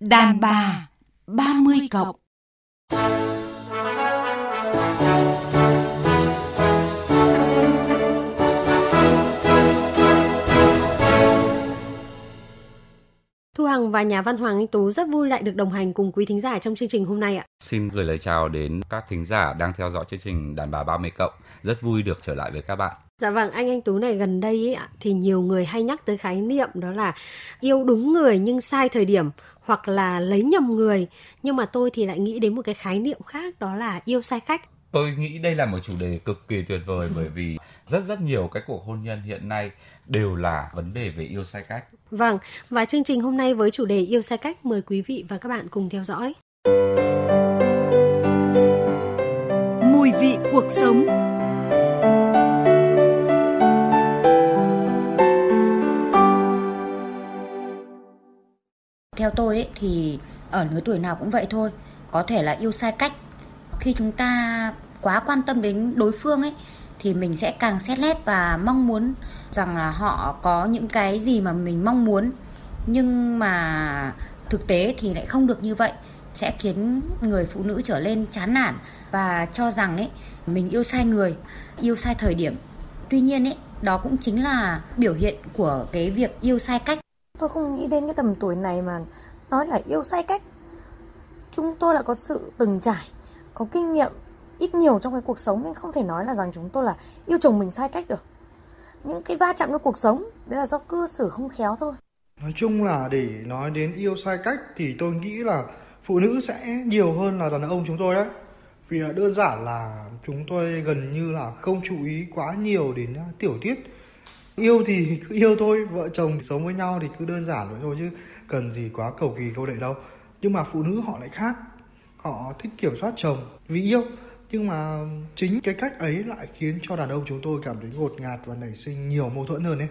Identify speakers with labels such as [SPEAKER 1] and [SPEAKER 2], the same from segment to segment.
[SPEAKER 1] Đàn bà 30 cộng
[SPEAKER 2] Thu Hằng và nhà văn Hoàng Anh Tú rất vui lại được đồng hành cùng quý thính giả trong chương trình hôm nay ạ.
[SPEAKER 3] Xin gửi lời chào đến các thính giả đang theo dõi chương trình Đàn bà 30 cộng. Rất vui được trở lại với các bạn.
[SPEAKER 2] Dạ vâng, anh Anh Tú này gần đây ấy, thì nhiều người hay nhắc tới khái niệm đó là yêu đúng người nhưng sai thời điểm hoặc là lấy nhầm người. Nhưng mà tôi thì lại nghĩ đến một cái khái niệm khác đó là yêu sai cách.
[SPEAKER 3] Tôi nghĩ đây là một chủ đề cực kỳ tuyệt vời bởi vì rất rất nhiều cái cuộc hôn nhân hiện nay đều là vấn đề về yêu sai cách.
[SPEAKER 2] Vâng, và chương trình hôm nay với chủ đề yêu sai cách mời quý vị và các bạn cùng theo dõi.
[SPEAKER 1] Mùi vị cuộc sống
[SPEAKER 4] Theo tôi ấy, thì ở lứa tuổi nào cũng vậy thôi, có thể là yêu sai cách. Khi chúng ta quá quan tâm đến đối phương ấy thì mình sẽ càng xét nét và mong muốn rằng là họ có những cái gì mà mình mong muốn. Nhưng mà thực tế thì lại không được như vậy. Sẽ khiến người phụ nữ trở lên chán nản và cho rằng ấy mình yêu sai người yêu sai thời điểm. Tuy nhiên ấy đó cũng chính là biểu hiện của cái việc yêu sai cách
[SPEAKER 5] tôi không nghĩ đến cái tầm tuổi này mà nói là yêu sai cách. Chúng tôi là có sự từng trải, có kinh nghiệm, ít nhiều trong cái cuộc sống, nên không thể nói là rằng chúng tôi là yêu chồng mình sai cách được. Những cái va chạm trong cuộc sống, đấy là do cư xử không khéo thôi.
[SPEAKER 6] Nói chung là để nói đến yêu sai cách thì tôi nghĩ là phụ nữ sẽ nhiều hơn là đàn ông chúng tôi đấy. Vì đơn giản là chúng tôi gần như là không chú ý quá nhiều đến à, tiểu tiết yêu thì cứ yêu thôi vợ chồng sống với nhau thì cứ đơn giản vậy thôi chứ cần gì quá cầu kỳ câu đệ đâu nhưng mà phụ nữ họ lại khác họ thích kiểm soát chồng vì yêu nhưng mà chính cái cách ấy lại khiến cho đàn ông chúng tôi cảm thấy ngột ngạt và nảy sinh nhiều mâu thuẫn hơn ấy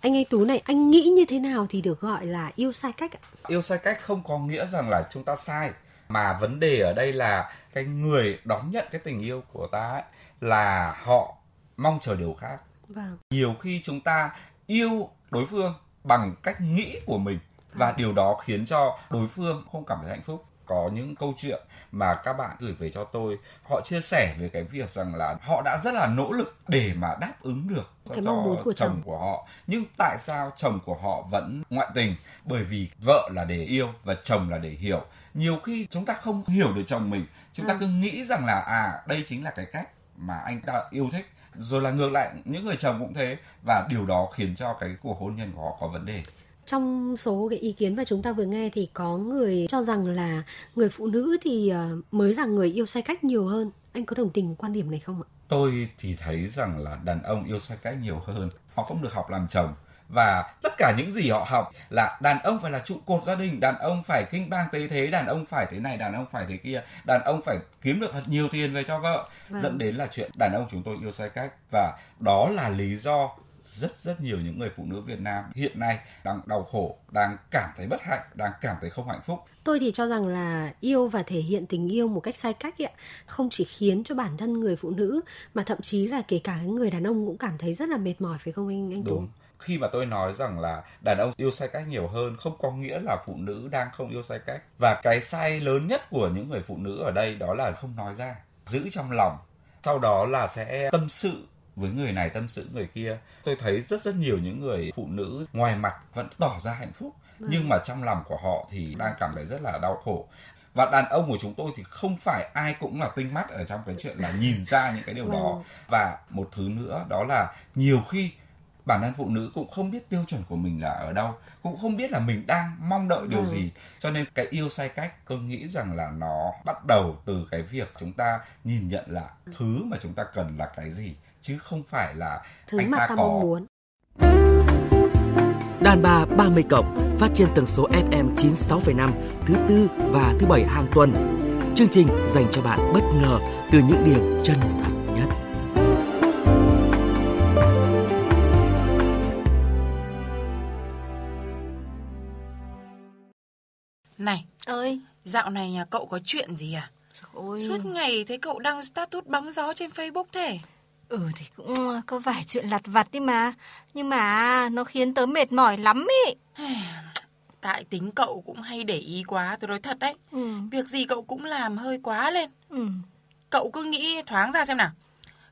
[SPEAKER 2] anh ấy Tú này, anh nghĩ như thế nào thì được gọi là yêu sai cách ạ?
[SPEAKER 3] Yêu sai cách không có nghĩa rằng là chúng ta sai, mà vấn đề ở đây là cái người đón nhận cái tình yêu của ta ấy, là họ mong chờ điều khác.
[SPEAKER 2] Vâng.
[SPEAKER 3] Nhiều khi chúng ta yêu đối phương bằng cách nghĩ của mình và vâng. điều đó khiến cho đối phương không cảm thấy hạnh phúc. Có những câu chuyện mà các bạn gửi về cho tôi họ chia sẻ về cái việc rằng là họ đã rất là nỗ lực để mà đáp ứng được
[SPEAKER 2] cái cho mong muốn của
[SPEAKER 3] chồng, chồng. của họ. Nhưng tại sao chồng của họ vẫn ngoại tình? Bởi vì vợ là để yêu và chồng là để hiểu. Nhiều khi chúng ta không hiểu được chồng mình. Chúng ta ừ. cứ nghĩ rằng là à đây chính là cái cách mà anh ta yêu thích rồi là ngược lại những người chồng cũng thế. Và điều đó khiến cho cái cuộc hôn nhân của họ có vấn đề.
[SPEAKER 2] Trong số cái ý kiến mà chúng ta vừa nghe thì có người cho rằng là người phụ nữ thì ờ, mới là người yêu sai cách nhiều hơn. Anh có đồng tình quan điểm này không ạ?
[SPEAKER 3] Tôi thì thấy rằng là đàn ông yêu sai cách nhiều hơn. Họ không được học làm chồng và tất cả những gì họ học là đàn ông phải là trụ cột gia đình đàn ông phải kinh bang tế thế đàn ông phải thế này đàn ông phải thế kia đàn ông phải kiếm được thật nhiều tiền về cho vợ vâng. dẫn đến là chuyện đàn ông chúng tôi yêu sai cách và đó là lý do rất rất nhiều những người phụ nữ Việt Nam hiện nay đang đau khổ, đang cảm thấy bất hạnh, đang cảm thấy không hạnh phúc.
[SPEAKER 2] Tôi thì cho rằng là yêu và thể hiện tình yêu một cách sai cách ấy, không chỉ khiến cho bản thân người phụ nữ mà thậm chí là kể cả người đàn ông cũng cảm thấy rất là mệt mỏi phải không anh anh Tú?
[SPEAKER 3] Khi mà tôi nói rằng là đàn ông yêu sai cách nhiều hơn không có nghĩa là phụ nữ đang không yêu sai cách. Và cái sai lớn nhất của những người phụ nữ ở đây đó là không nói ra giữ trong lòng. Sau đó là sẽ tâm sự với người này tâm sự người kia. Tôi thấy rất rất nhiều những người phụ nữ ngoài mặt vẫn tỏ ra hạnh phúc vâng. nhưng mà trong lòng của họ thì đang cảm thấy rất là đau khổ. Và đàn ông của chúng tôi thì không phải ai cũng là tinh mắt ở trong cái chuyện là nhìn ra những cái điều đó. Vâng. và một thứ nữa đó là nhiều khi bản thân phụ nữ cũng không biết tiêu chuẩn của mình là ở đâu cũng không biết là mình đang mong đợi điều ừ. gì cho nên cái yêu sai cách tôi nghĩ rằng là nó bắt đầu từ cái việc chúng ta nhìn nhận là thứ mà chúng ta cần là cái gì chứ không phải là
[SPEAKER 2] thứ
[SPEAKER 3] anh
[SPEAKER 2] mà
[SPEAKER 3] ta,
[SPEAKER 2] ta
[SPEAKER 3] có
[SPEAKER 2] mong muốn
[SPEAKER 7] Đàn bà 30 cộng phát trên tần số FM 96,5 thứ tư và thứ bảy hàng tuần. Chương trình dành cho bạn bất ngờ từ những điều chân thật
[SPEAKER 8] ơi,
[SPEAKER 9] dạo này nhà cậu có chuyện gì à?
[SPEAKER 8] Ôi.
[SPEAKER 9] Suốt ngày thấy cậu đăng status bóng gió trên Facebook thế.
[SPEAKER 8] Ừ thì cũng ờ, có vài chuyện lặt vặt đi mà Nhưng mà nó khiến tớ mệt mỏi lắm ý
[SPEAKER 9] Tại tính cậu cũng hay để ý quá, tôi nói thật đấy.
[SPEAKER 8] Ừ.
[SPEAKER 9] Việc gì cậu cũng làm hơi quá lên.
[SPEAKER 8] Ừ.
[SPEAKER 9] Cậu cứ nghĩ thoáng ra xem nào.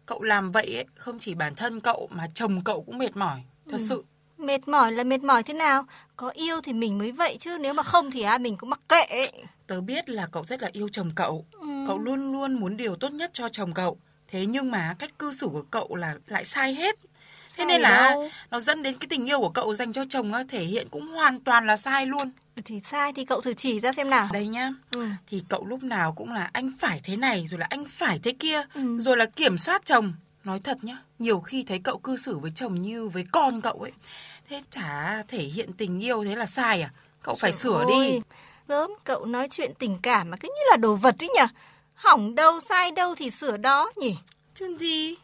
[SPEAKER 9] Cậu làm vậy ấy, không chỉ bản thân cậu mà chồng cậu cũng mệt mỏi. Thật
[SPEAKER 8] Ừ.
[SPEAKER 9] sự.
[SPEAKER 8] Mệt mỏi là mệt mỏi thế nào? Có yêu thì mình mới vậy chứ nếu mà không thì à, mình cũng mặc kệ. ấy.
[SPEAKER 9] Tớ biết là cậu rất là yêu chồng cậu.
[SPEAKER 8] Ừ.
[SPEAKER 9] Cậu luôn luôn muốn điều tốt nhất cho chồng cậu. Thế nhưng mà cách cư xử của cậu là lại sai hết. Thế
[SPEAKER 8] Sai
[SPEAKER 9] nên là
[SPEAKER 8] đâu?
[SPEAKER 9] nó dẫn đến cái tình yêu của cậu dành cho chồng thể hiện cũng hoàn toàn là sai luôn.
[SPEAKER 8] Thì sai thì cậu thử chỉ ra xem nào.
[SPEAKER 9] Đây nhá,
[SPEAKER 8] Ừ.
[SPEAKER 9] thì cậu lúc nào cũng là anh phải thế này rồi là anh phải thế kia,
[SPEAKER 8] Ừ.
[SPEAKER 9] rồi là kiểm soát chồng. Nói thật nhá, nhiều khi thấy cậu cư xử với chồng như với con cậu ấy. Thế chả thể hiện tình yêu thế là sai à? Cậu phải
[SPEAKER 8] Trời
[SPEAKER 9] sửa
[SPEAKER 8] ơi,
[SPEAKER 9] đi.
[SPEAKER 8] Gớm, cậu nói chuyện tình cảm mà cứ như là đồ vật ấy nhỉ? Hỏng đâu, sai đâu thì sửa đó nhỉ?
[SPEAKER 9] Chứ gì?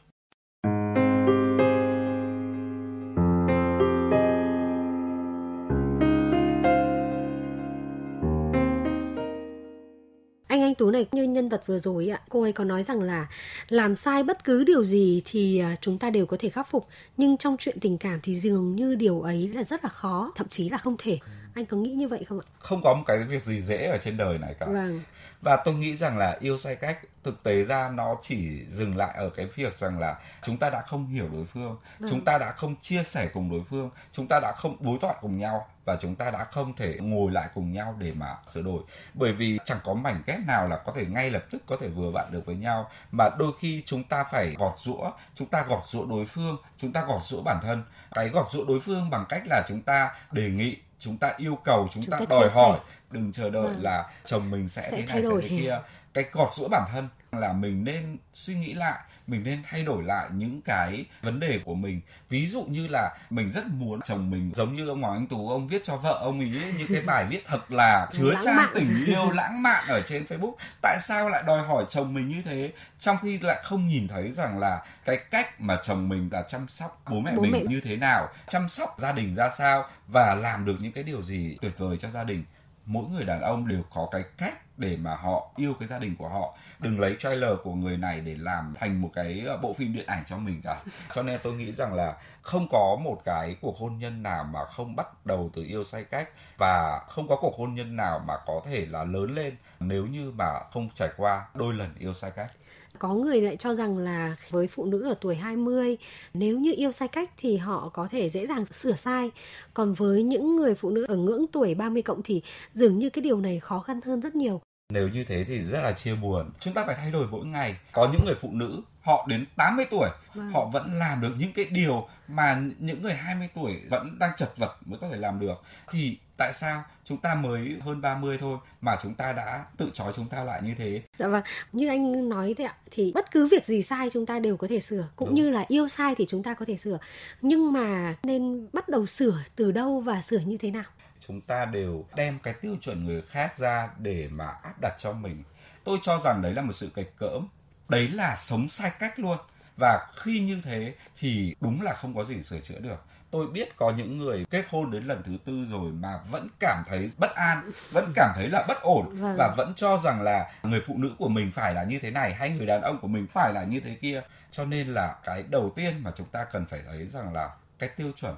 [SPEAKER 2] Anh anh Tú này như nhân vật vừa rồi ạ, cô ấy có nói rằng là làm sai bất cứ điều gì thì à, chúng ta đều có thể khắc phục, nhưng trong chuyện tình cảm thì dường như điều ấy là rất là khó, thậm chí là không thể. Anh có nghĩ như vậy không ạ?
[SPEAKER 3] không có một cái việc gì dễ ở trên đời này cả
[SPEAKER 2] Vâng.
[SPEAKER 3] và tôi nghĩ rằng là yêu sai cách thực tế ra nó chỉ dừng lại ở cái việc rằng là chúng ta đã không hiểu đối phương chúng ta đã không chia sẻ cùng đối phương chúng ta đã không đối thoại cùng nhau và chúng ta đã không thể ngồi lại cùng nhau để mà sửa đổi bởi vì chẳng có mảnh ghép nào là có thể ngay lập tức có thể vừa bạn được với nhau mà đôi khi chúng ta phải gọt rũa chúng ta gọt rũa đối phương chúng ta gọt rũa bản thân cái gọt rũa đối phương bằng cách là chúng ta đề nghị chúng ta yêu cầu chúng,
[SPEAKER 2] Chúng
[SPEAKER 3] ta
[SPEAKER 2] ta
[SPEAKER 3] đòi
[SPEAKER 2] chia sẻ.
[SPEAKER 3] hỏi đừng chờ đợi
[SPEAKER 2] Vâng.
[SPEAKER 3] là chồng mình sẽ,
[SPEAKER 2] Sẽ
[SPEAKER 3] thế này sẽ thế kia cái gọt rũa bản thân là mình nên suy nghĩ lại mình nên thay đổi lại những cái vấn đề của mình. Ví dụ như là mình rất muốn chồng mình giống như ông Hoàng Anh Tú ông viết cho vợ ông ấy những cái bài viết thật là chứa chan tình yêu lãng mạn ở trên Facebook. Tại sao lại đòi hỏi chồng mình như thế? Trong khi lại không nhìn thấy rằng là cái cách mà chồng mình là chăm sóc bố mẹ
[SPEAKER 2] Bố
[SPEAKER 3] mình
[SPEAKER 2] mẹ.
[SPEAKER 3] như thế nào chăm sóc gia đình ra sao và làm được những cái điều gì tuyệt vời cho gia đình. Mỗi người đàn ông đều có cái cách để mà họ yêu cái gia đình của họ đừng lấy trailer của người này để làm thành một cái ờ, bộ phim điện ảnh cho mình cả cho nên tôi nghĩ rằng là không có một cái cuộc hôn nhân nào mà không bắt đầu từ yêu say cách và không có cuộc hôn nhân nào mà có thể là lớn lên nếu như mà không trải qua đôi lần yêu sai cách
[SPEAKER 2] Có người lại cho rằng là với phụ nữ ở tuổi 20 nếu như yêu sai cách thì họ có thể dễ dàng sửa sai. Còn với những người phụ nữ ở ngưỡng tuổi 30 cộng thì dường như cái điều này khó khăn hơn rất nhiều.
[SPEAKER 3] Nếu như thế thì rất là chia buồn. Chúng ta phải thay đổi mỗi ngày. Có những người phụ nữ họ đến 80 tuổi
[SPEAKER 2] Vâng.
[SPEAKER 3] họ vẫn làm được những cái điều mà những người 20 tuổi vẫn đang chật vật mới có thể làm được. Thì tại sao chúng ta mới hơn 30 thôi mà chúng ta đã tự trói chúng ta lại như thế?
[SPEAKER 2] Dạ vâng, như anh nói thế ạ, thì bất cứ việc gì sai chúng ta đều có thể sửa, cũng
[SPEAKER 3] Đúng.
[SPEAKER 2] như là yêu sai thì chúng ta có thể sửa. Nhưng mà nên bắt đầu sửa từ đâu và sửa như thế nào?
[SPEAKER 3] Chúng ta đều đem cái tiêu chuẩn người khác ra để mà áp đặt cho mình. Tôi cho rằng đấy là một sự kịch cỡm. Đấy là sống sai cách luôn. Và khi như thế thì đúng là không có gì sửa chữa được. Tôi biết có những người kết hôn đến lần thứ tư rồi mà vẫn cảm thấy bất an vẫn cảm thấy là bất ổn
[SPEAKER 2] Vâng.
[SPEAKER 3] và vẫn cho rằng là người phụ nữ của mình phải là như thế này hay người đàn ông của mình phải là như thế kia. Cho nên là cái đầu tiên mà chúng ta cần phải thấy rằng là cái tiêu chuẩn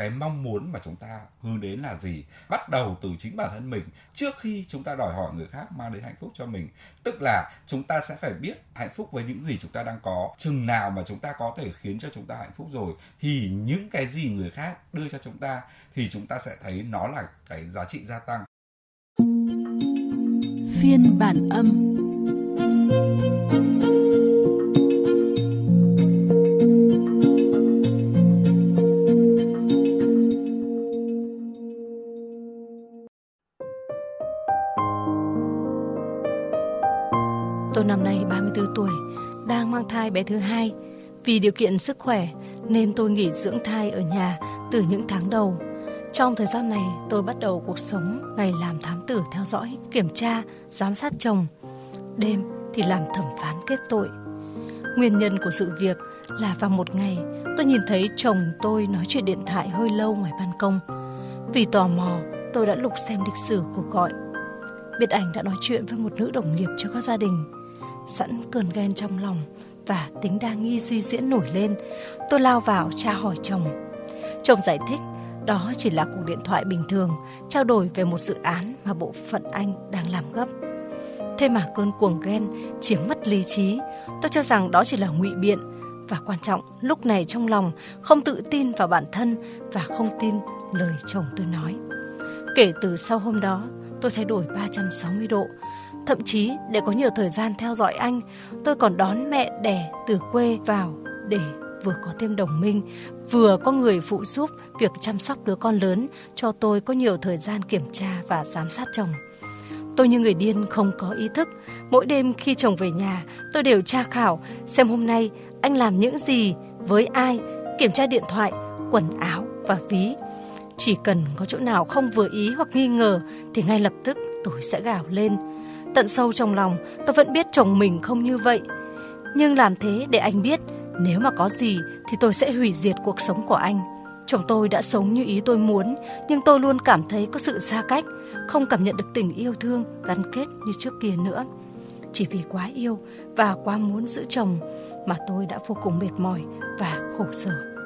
[SPEAKER 3] cái mong muốn mà chúng ta hướng đến là gì? Bắt đầu từ chính bản thân mình, trước khi chúng ta đòi hỏi người khác mang đến hạnh phúc cho mình. Tức là chúng ta sẽ phải biết hạnh phúc với những gì chúng ta đang có. Chừng nào mà chúng ta có thể khiến cho chúng ta hạnh phúc rồi, thì những cái gì người khác đưa cho chúng ta, thì chúng ta sẽ thấy nó là cái giá trị gia tăng.
[SPEAKER 1] Phiên bản âm.
[SPEAKER 10] Tôi năm nay 34 tuổi, đang mang thai bé thứ hai. Vì điều kiện sức khỏe nên tôi nghỉ dưỡng thai ở nhà từ những tháng đầu. Trong thời gian này, tôi bắt đầu cuộc sống ngày làm thám tử theo dõi, kiểm tra, giám sát chồng. Đêm thì làm thẩm phán kết tội. Nguyên nhân của sự việc là vào một ngày, tôi nhìn thấy chồng tôi nói chuyện điện thoại hơi lâu ngoài ban công. Vì tò mò, tôi đã lục xem lịch sử cuộc gọi. Biết anh đã nói chuyện với một nữ đồng nghiệp cho các gia đình. Sẵn cơn ghen trong lòng và tính đa nghi suy diễn nổi lên, tôi lao vào tra hỏi chồng. Chồng giải thích Đó chỉ là cuộc điện thoại bình thường, trao đổi về một dự án mà bộ phận anh đang làm gấp. Thế mà cơn cuồng ghen chiếm mất lý trí, tôi cho rằng đó chỉ là ngụy biện và quan trọng lúc này trong lòng không tự tin vào bản thân và không tin lời chồng tôi nói. Kể từ sau hôm đó, tôi thay đổi 360 độ. Thậm chí để có nhiều thời gian theo dõi anh, tôi còn đón mẹ đẻ từ quê vào để vừa có thêm đồng minh, vừa có người phụ giúp việc chăm sóc đứa con lớn cho tôi có nhiều thời gian kiểm tra và giám sát chồng. Tôi như người điên không có ý thức. Mỗi đêm khi chồng về nhà, tôi đều tra khảo xem hôm nay anh làm những gì, với ai, kiểm tra điện thoại, quần áo và ví. Chỉ cần có chỗ nào không vừa ý hoặc nghi ngờ thì ngay lập tức tôi sẽ gào lên. Tận sâu trong lòng, tôi vẫn biết chồng mình không như vậy. Nhưng làm thế để anh biết nếu mà có gì thì tôi sẽ hủy diệt cuộc sống của anh. Chồng tôi đã sống như ý tôi muốn, nhưng tôi luôn cảm thấy có sự xa cách, không cảm nhận được tình yêu thương, gắn kết như trước kia nữa. Chỉ vì quá yêu và quá muốn giữ chồng mà tôi đã vô cùng mệt mỏi và khổ sở.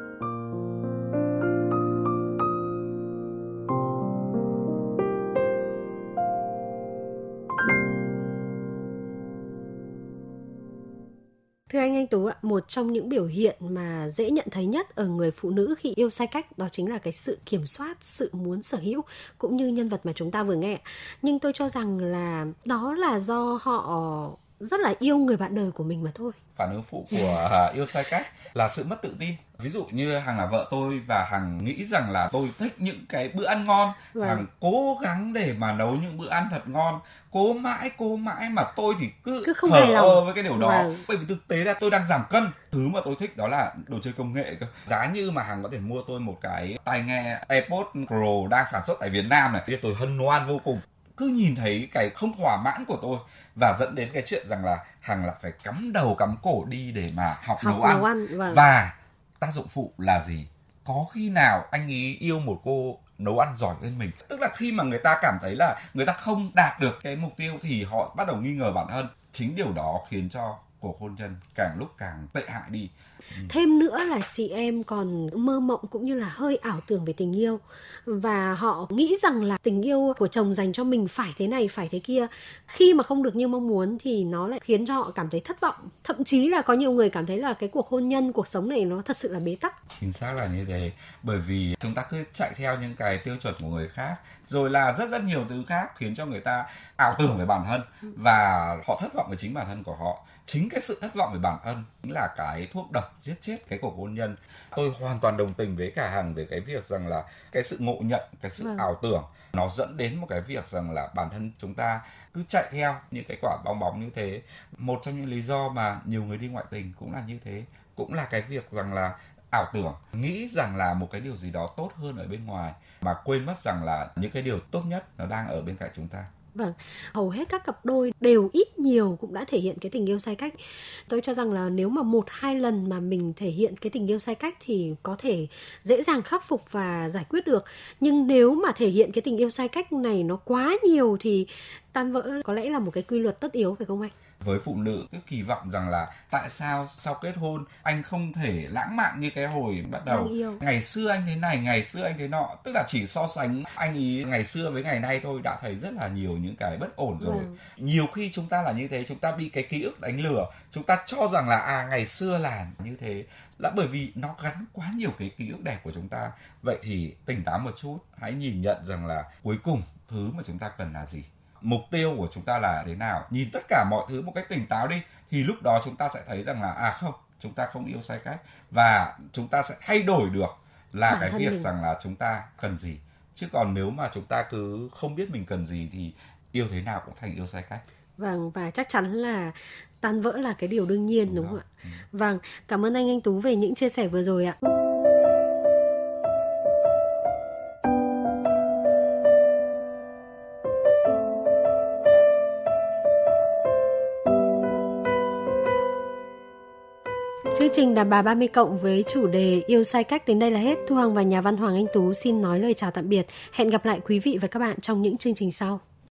[SPEAKER 2] Anh Tú ạ, một trong những biểu hiện mà dễ nhận thấy nhất ở người phụ nữ khi yêu sai cách đó chính là cái sự kiểm soát, sự muốn sở hữu cũng như nhân vật mà chúng ta vừa nghe. Nhưng tôi cho rằng là đó là do họ rất là yêu người bạn đời của mình mà thôi.
[SPEAKER 3] Phản ứng phụ của à, yêu sai cách là sự mất tự tin. Ví dụ như hằng là vợ tôi và hằng nghĩ rằng là tôi thích những cái bữa ăn ngon. Vâng. hằng cố gắng để mà nấu những bữa ăn thật ngon. Cố mãi cố mãi mà tôi thì cứ,
[SPEAKER 2] cứ không
[SPEAKER 3] thở
[SPEAKER 2] ơ
[SPEAKER 3] với cái điều đó. Vâng. bởi vì thực tế ra tôi đang giảm cân. Thứ mà tôi thích đó là đồ chơi công nghệ cơ. Giá như mà hằng có thể mua tôi một cái tai nghe AirPods Pro đang sản xuất tại Việt Nam này. Thì tôi hân hoan vô cùng cứ nhìn thấy cái không thỏa mãn của tôi và dẫn đến cái chuyện rằng là hằng là phải cắm đầu cắm cổ đi để mà học, học nấu ăn, nấu ăn vâng. và tác dụng phụ là gì? Có khi nào anh ý yêu một cô nấu ăn giỏi hơn mình? Tức là khi mà người ta cảm thấy là người ta không đạt được cái mục tiêu thì họ bắt đầu nghi ngờ bản thân. Chính điều đó khiến cho cuộc hôn nhân càng lúc càng tệ hại đi.
[SPEAKER 2] Ừ. thêm nữa là chị em còn mơ mộng cũng như là hơi ảo tưởng về tình yêu. Và họ nghĩ rằng là tình yêu của chồng dành cho mình phải thế này phải thế kia. Khi mà không được như mong muốn thì nó lại khiến cho họ cảm thấy thất vọng. Thậm chí là có nhiều người cảm thấy là cái cuộc hôn nhân cuộc sống này nó thật sự là bế tắc.
[SPEAKER 3] Chính xác là như thế. Bởi vì chúng ta cứ chạy theo những cái tiêu chuẩn của người khác rồi là rất rất nhiều thứ khác khiến cho người ta ảo tưởng về bản thân và họ thất vọng về chính bản thân của họ chính cái sự thất vọng về bản thân chính là cái thuốc độc giết chết cái cuộc hôn nhân. Tôi hoàn toàn đồng tình với cả hằng về cái việc rằng là cái sự ngộ nhận cái sự vâng. ảo tưởng nó dẫn đến một cái việc rằng là bản thân chúng ta cứ chạy theo những cái quả bong bóng như thế. Một trong những lý do mà nhiều người đi ngoại tình cũng là như thế. Cũng là cái việc rằng là ảo tưởng nghĩ rằng là một cái điều gì đó tốt hơn ở bên ngoài mà quên mất rằng là những cái điều tốt nhất nó đang ở bên cạnh chúng ta
[SPEAKER 2] Vâng, hầu hết các cặp đôi đều ít nhiều cũng đã thể hiện cái tình yêu sai cách. Tôi cho rằng là nếu mà một hai lần mà mình thể hiện cái tình yêu sai cách thì có thể dễ dàng khắc phục và giải quyết được. Nhưng nếu mà thể hiện cái tình yêu sai cách này nó quá nhiều thì tan vỡ có lẽ là một cái quy luật tất yếu phải không anh?
[SPEAKER 3] Với phụ nữ. Cứ kỳ vọng rằng là tại sao sau kết hôn anh không thể lãng mạn như cái hồi bắt đầu. Ngày xưa anh thế này ngày xưa anh thế nọ. Tức là chỉ so sánh anh ý ngày xưa với ngày nay thôi đã thấy rất là nhiều những cái bất ổn rồi. Ừ. nhiều khi chúng ta là như thế chúng ta bị cái ký ức đánh lừa chúng ta cho rằng là à ngày xưa là như thế. Là bởi vì nó gắn quá nhiều cái ký ức đẹp của chúng ta. Vậy thì tỉnh táo một chút hãy nhìn nhận rằng là cuối cùng thứ mà chúng ta cần là gì mục tiêu của chúng ta là thế nào. Nhìn tất cả mọi thứ một cách tỉnh táo đi thì lúc đó chúng ta sẽ thấy rằng là à không chúng ta không yêu sai cách. Và chúng ta sẽ thay đổi được là Bản cái việc mình. rằng là chúng ta cần gì. Chứ còn nếu mà chúng ta cứ không biết mình cần gì thì yêu thế nào cũng thành yêu sai cách.
[SPEAKER 2] Vâng và chắc chắn là tan vỡ là cái điều đương nhiên đúng, đúng không ạ? Ừ. vâng cảm ơn anh anh tú về những chia sẻ vừa rồi ạ trình đàm bà 30 cộng với chủ đề yêu sai cách đến đây là hết. Thu Hằng và nhà văn Hoàng Anh Tú xin nói lời chào tạm biệt. Hẹn gặp lại quý vị và các bạn trong những chương trình sau.